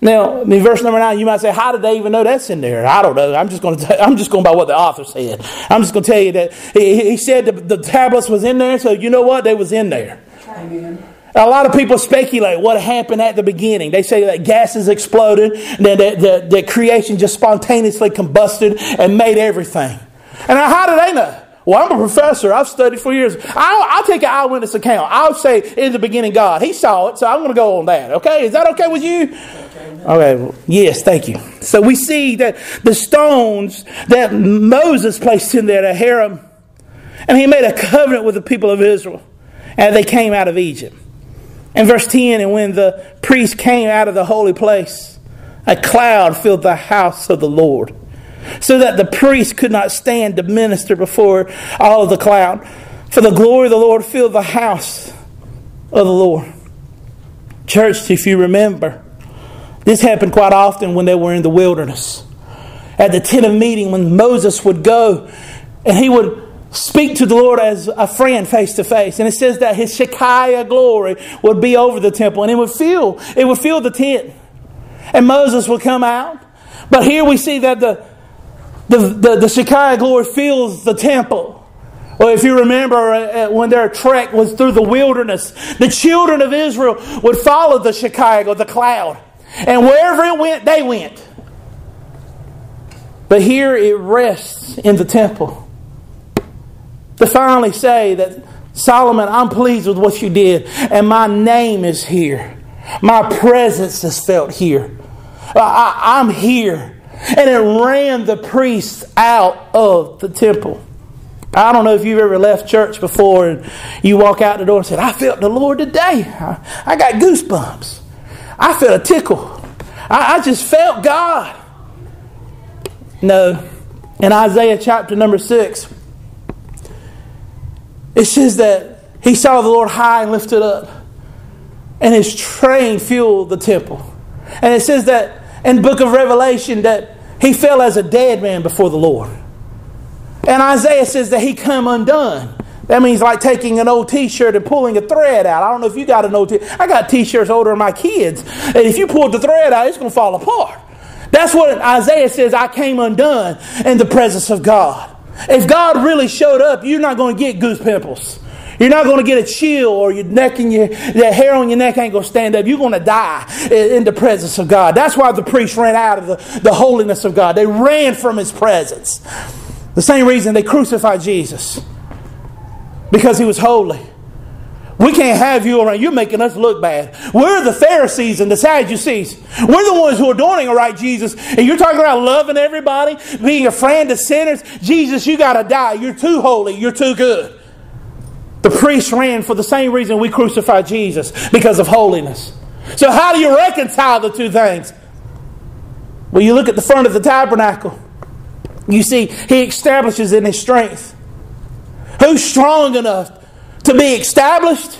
Now, in verse number nine, you might say, "How did they even know that's in there?" I don't know. I'm just going to. I'm just going by what the author said. I'm just going to tell you that he, he said the, the tablets was in there, so you know what? They was in there. Amen. A lot of people speculate what happened at the beginning. They say that gases exploded, that, that, that, creation just spontaneously combusted and made everything. And how do they know? Well, I'm a professor. I've studied for years. I'll, I'll, take an eyewitness account. I'll say in the beginning, God, He saw it, so I'm going to go on that. Okay, is that okay with you? Okay. Yes, thank you. So we see that the stones that Moses placed in there, the Horeb, And he made a covenant with the people of Israel as they came out of Egypt. In verse 10, and when the priest came out of the holy place, a cloud filled the house of the Lord, so that the priest could not stand to minister before all of the cloud. For the glory of the Lord filled the house of the Lord. Church, if you remember, this happened quite often when they were in the wilderness. At the tent of meeting, when Moses would go and he would speak to the Lord as a friend face to face. And it says that his Shekinah glory would be over the temple and it would fill, it would fill the tent. And Moses would come out. But here we see that the, the, the, the glory fills the temple. Well, if you remember uh, uh, when their trek was through the wilderness, the children of Israel would follow the Shekinah, the cloud. And wherever it went, they went. But here it rests in the temple. To finally say that, Solomon, I'm pleased with what you did, and my name is here. My presence is felt here. I, am here. And it ran the priests out of the temple. I don't know if you've ever left church before and you walk out the door and said, I felt the Lord today. I, I got goosebumps. I felt a tickle. I, I just felt God. No. In Isaiah chapter number 6, it says that he saw the Lord high and lifted up, and his train filled the temple. And it says that in book of Revelation that he fell as a dead man before the Lord. And Isaiah says that he come undone. That means like taking an old T-shirt and pulling a thread out. I don't know if you got an old T. I got T-shirts older than my kids, and if you pull the thread out, it's going to fall apart. That's what Isaiah says. I came undone in the presence of God. If God really showed up, you're not going to get goose pimples. You're not going to get a chill or your neck and your hair on your neck ain't going to stand up. You're going to die in the presence of God. That's why the priests ran out of the, the holiness of God. They ran from his presence. The same reason they crucified Jesus because he was holy. We can't have you around. You're making us look bad. We're the Pharisees and the Sadducees. We're the ones who are doing it right, Jesus. And you're talking about loving everybody, being a friend to sinners. Jesus, you got to die. You're too holy. You're too good. The priests ran for the same reason we crucified Jesus because of holiness. So, how do you reconcile the two things? Well, you look at the front of the tabernacle. You see, he establishes in his strength. Who's strong enough to be established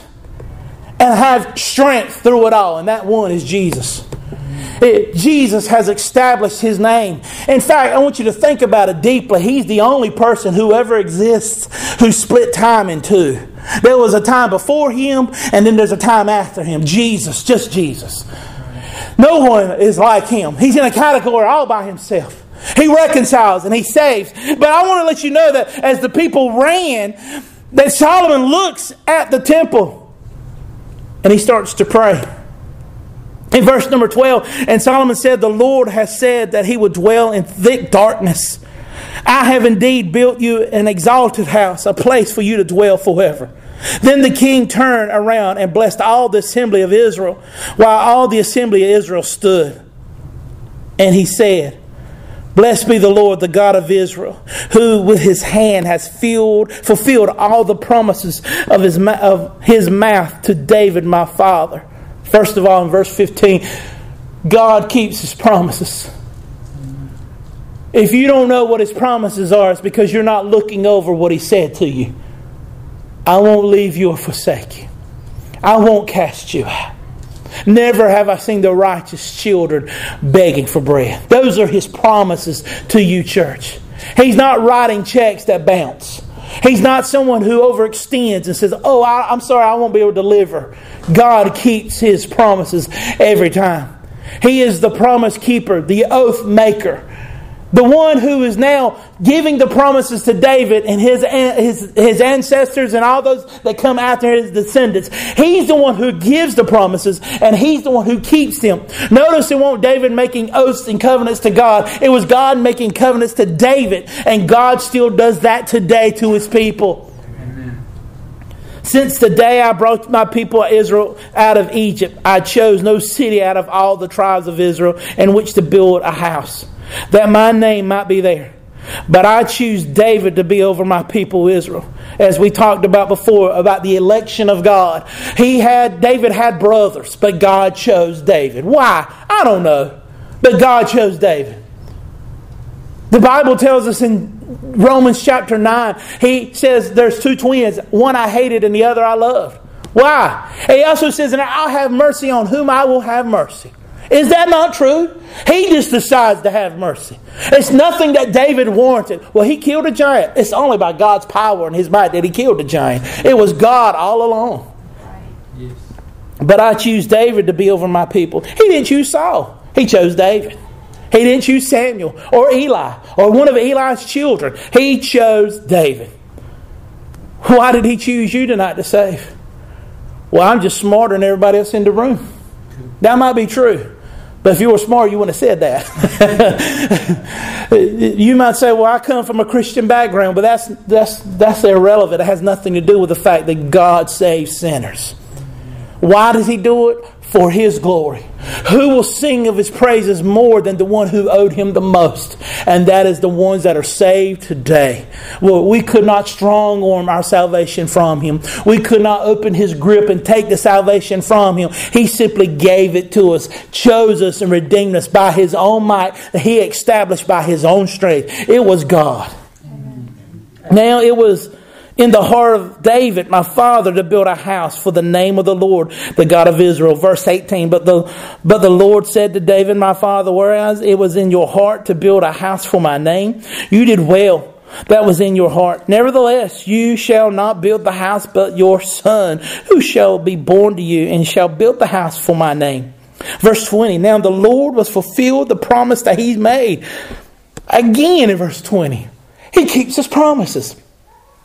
and have strength through it all? And that one is Jesus. It, Jesus has established his name. In fact, I want you to think about it deeply. He's the only person who ever exists who split time in two. There was a time before him, and then there's a time after him. Jesus, just Jesus. No one is like him. He's in a category all by himself. He reconciles and he saves. But I want to let you know that as the people ran, that Solomon looks at the temple and he starts to pray. In verse number 12, and Solomon said, The Lord has said that he would dwell in thick darkness. I have indeed built you an exalted house, a place for you to dwell forever. Then the king turned around and blessed all the assembly of Israel, while all the assembly of Israel stood. And he said, Blessed be the Lord, the God of Israel, who with his hand has filled, fulfilled all the promises of his, of his mouth to David, my father. First of all, in verse 15, God keeps his promises. If you don't know what his promises are, it's because you're not looking over what he said to you. I won't leave you or forsake you. I won't cast you out. Never have I seen the righteous children begging for bread. Those are his promises to you, church. He's not writing checks that bounce. He's not someone who overextends and says, Oh, I, am sorry, I won't be able to deliver. God keeps his promises every time. He is the promise keeper, the oath maker. The one who is now giving the promises to David and his, his, his ancestors and all those that come after his descendants. He's the one who gives the promises and he's the one who keeps them. Notice it won't David making oaths and covenants to God. It was God making covenants to David and God still does that today to his people. Since the day I brought my people Israel out of Egypt, I chose no city out of all the tribes of Israel in which to build a house that my name might be there. But I choose David to be over my people Israel. as we talked about before, about the election of God. He had, David had brothers, but God chose David. Why? I don't know. But God chose David. The Bible tells us in Romans chapter 9, he says there's two twins, one I hated and the other I loved. Why? He also says, and I'll have mercy on whom I will have mercy. Is that not true? He just decides to have mercy. It's nothing that David warranted. Well, he killed a giant. It's only by God's power and his might that he killed the giant. It was God all along. Yes. But I choose David to be over my people. He didn't choose Saul, he chose David. He didn't choose Samuel or Eli or one of Eli's children. He chose David. Why did he choose you tonight to save? Well, I'm just smarter than everybody else in the room. That might be true. But if you were smart, you wouldn't have said that. *laughs* you might say, "Well, I come from a Christian background," but that's that's that's irrelevant. It has nothing to do with the fact that God saves sinners. Why does He do it? for his glory. Who will sing of his praises more than the one who owed him the most? And that is the ones that are saved today. Well, we could not strong arm our salvation from him. We could not open his grip and take the salvation from him. He simply gave it to us, chose us, and redeemed us by his own might that he established by his own strength. It was God. Now it was in the heart of David, my father, to build a house for the name of the Lord, the God of Israel. Verse 18. But the, but the Lord said to David, my father, whereas it was in your heart to build a house for my name, you did well. That was in your heart. Nevertheless, you shall not build the house, but your son, who shall be born to you, and shall build the house for my name. Verse 20. Now the Lord was fulfilled the promise that he's made. Again in verse 20. He keeps his promises.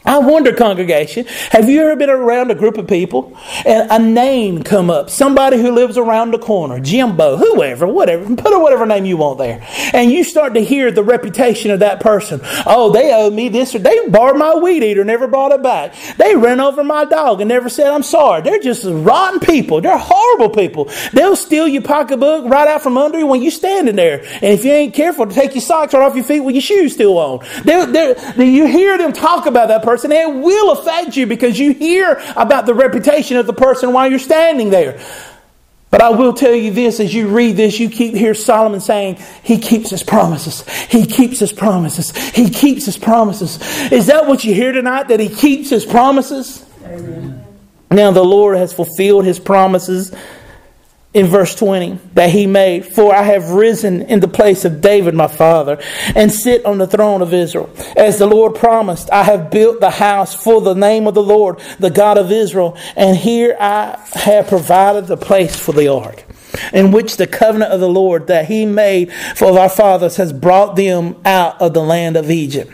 I wonder, congregation, have you ever been around a group of people and a name come up? Somebody who lives around the corner, Jimbo, whoever, whatever, put whatever name you want there. And you start to hear the reputation of that person. Oh, they owe me this or they borrowed my weed eater, never brought it back. They ran over my dog and never said I'm sorry. They're just rotten people. They're horrible people. They'll steal your pocketbook right out from under you when you're standing there. And if you ain't careful take your socks right off your feet with your shoes still on. They're, they're, you hear them talk about that person person, it will affect you because you hear about the reputation of the person while you're standing there. But I will tell you this as you read this, you keep hear Solomon saying, He keeps his promises. He keeps his promises. He keeps his promises. Is that what you hear tonight? That he keeps his promises? Amen. Now the Lord has fulfilled his promises in verse 20 that he made, For I have risen in the place of David my father, and sit on the throne of Israel. As the Lord promised, I have built the house for the name of the Lord, the God of Israel, and here I have provided the place for the ark. In which the covenant of the Lord that he made for our fathers has brought them out of the land of Egypt.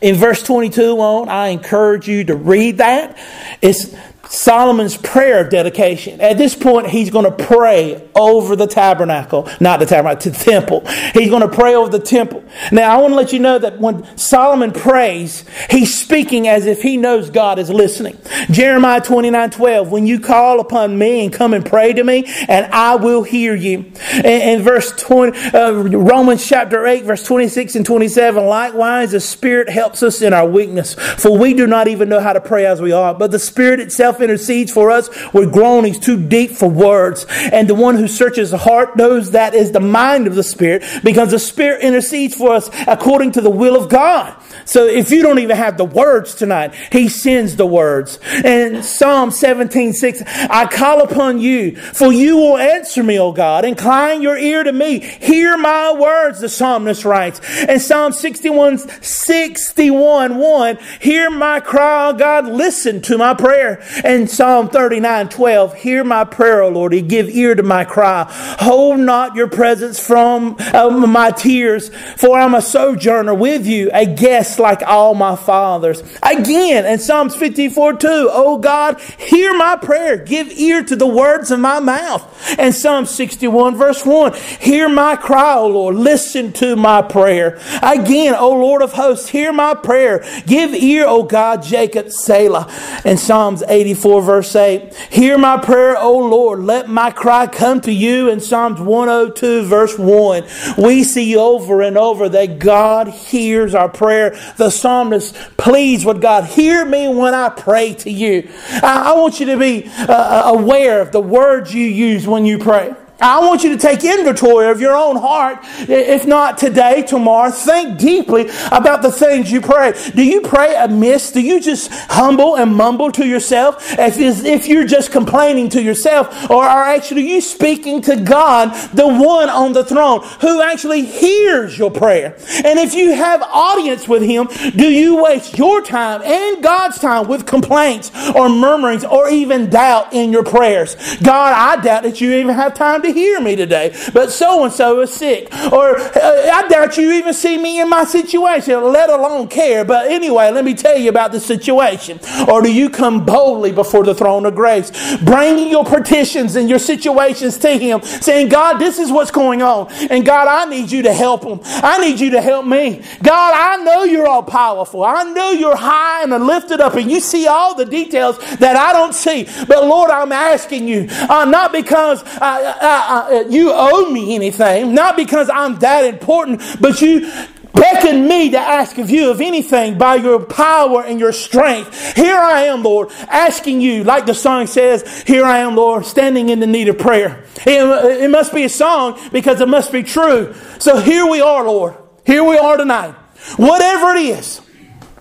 In verse 22 on, I encourage you to read that. It's Solomon's prayer of dedication. At this point, he's going to pray over the tabernacle, not the tabernacle, the temple. He's going to pray over the temple. Now, I want to let you know that when Solomon prays, he's speaking as if he knows God is listening. Jeremiah 29 12, when you call upon me and come and pray to me, and I will hear you. In, verse 20, uh, Romans chapter 8, verse 26 and 27, likewise, the Spirit helps us in our weakness, for we do not even know how to pray as we ought, but the Spirit itself himself intercedes for us with groanings too deep for words. And the one who searches the heart knows that is the mind of the Spirit because the Spirit intercedes for us according to the will of God. So if you don't even have the words tonight, He sends the words. And Psalm 17, 6, I call upon you, for you will answer me, O God. Incline your ear to me. Hear my words, the psalmist writes. And Psalm 61, 61, 1, hear my cry, O God, listen to my prayer. And Psalm 39, 12, hear my prayer, O Lord, and give ear to my cry. Hold not your presence from uh, my tears, for I'm a sojourner with you, a guest like all my fathers. Again, in Psalms 54 2, Oh God, hear my prayer. Give ear to the words of my mouth. And Psalm 61 verse 1, Hear my cry, O Lord. Listen to my prayer. Again, O Lord of hosts, hear my prayer. Give ear, O God, Jacob, Selah. And Psalms 80 54, verse 8. Hear my prayer, O Lord. Let my cry come to you. In Psalms 102, verse 1, we see over and over that God hears our prayer. The psalmist pleads with God, Hear me when I pray to you. I, want you to be uh, aware of the words you use when you pray. I want you to take inventory of your own heart. If not today, tomorrow, think deeply about the things you pray. Do you pray amiss? Do you just humble and mumble to yourself as if you're just complaining to yourself? Or are actually you speaking to God, the one on the throne, who actually hears your prayer? And if you have audience with Him, do you waste your time and God's time with complaints or murmurings or even doubt in your prayers? God, I doubt that you even have time to hear me today, but so and so is sick. Or uh, I doubt you even see me in my situation, let alone care. But anyway, let me tell you about the situation. Or do you come boldly before the throne of grace, bringing your petitions and your situations to Him, saying, God, this is what's going on. And God, I need you to help them. I need you to help me. God, I know you're all powerful. I know you're high and lifted up and you see all the details that I don't see. But Lord, I'm asking you, uh, not because I, I uh, you owe me anything, not because I'm that important, but you beckon me to ask of you of anything by your power and your strength. Here I am, Lord, asking you, like the song says, here I am, Lord, standing in the need of prayer. It, it must be a song because it must be true. So here we are, Lord. Here we are tonight. Whatever it is,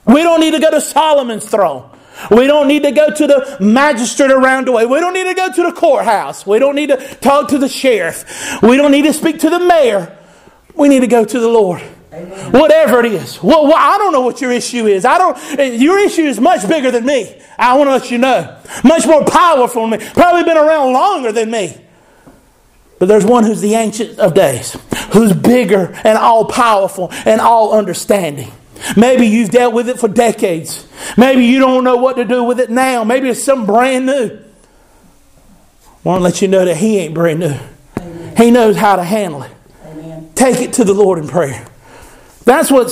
we don't need to go to Solomon's throne. We don't need to go to the magistrate around the way. We don't need to go to the courthouse. We don't need to talk to the sheriff. We don't need to speak to the mayor. We need to go to the Lord. Amen. Whatever it is. Well, well, I don't know what your issue is. I don't. Eh, your issue is much bigger than me. I want to let you know. Much more powerful than me. Probably been around longer than me. But there's one who's the ancient of days, who's bigger and all powerful and all understanding. Maybe you've dealt with it for decades. Maybe you don't know what to do with it now. Maybe it's something brand new. I want to let you know that He ain't brand new. Amen. He knows how to handle it. Amen. Take it to the Lord in prayer. That's what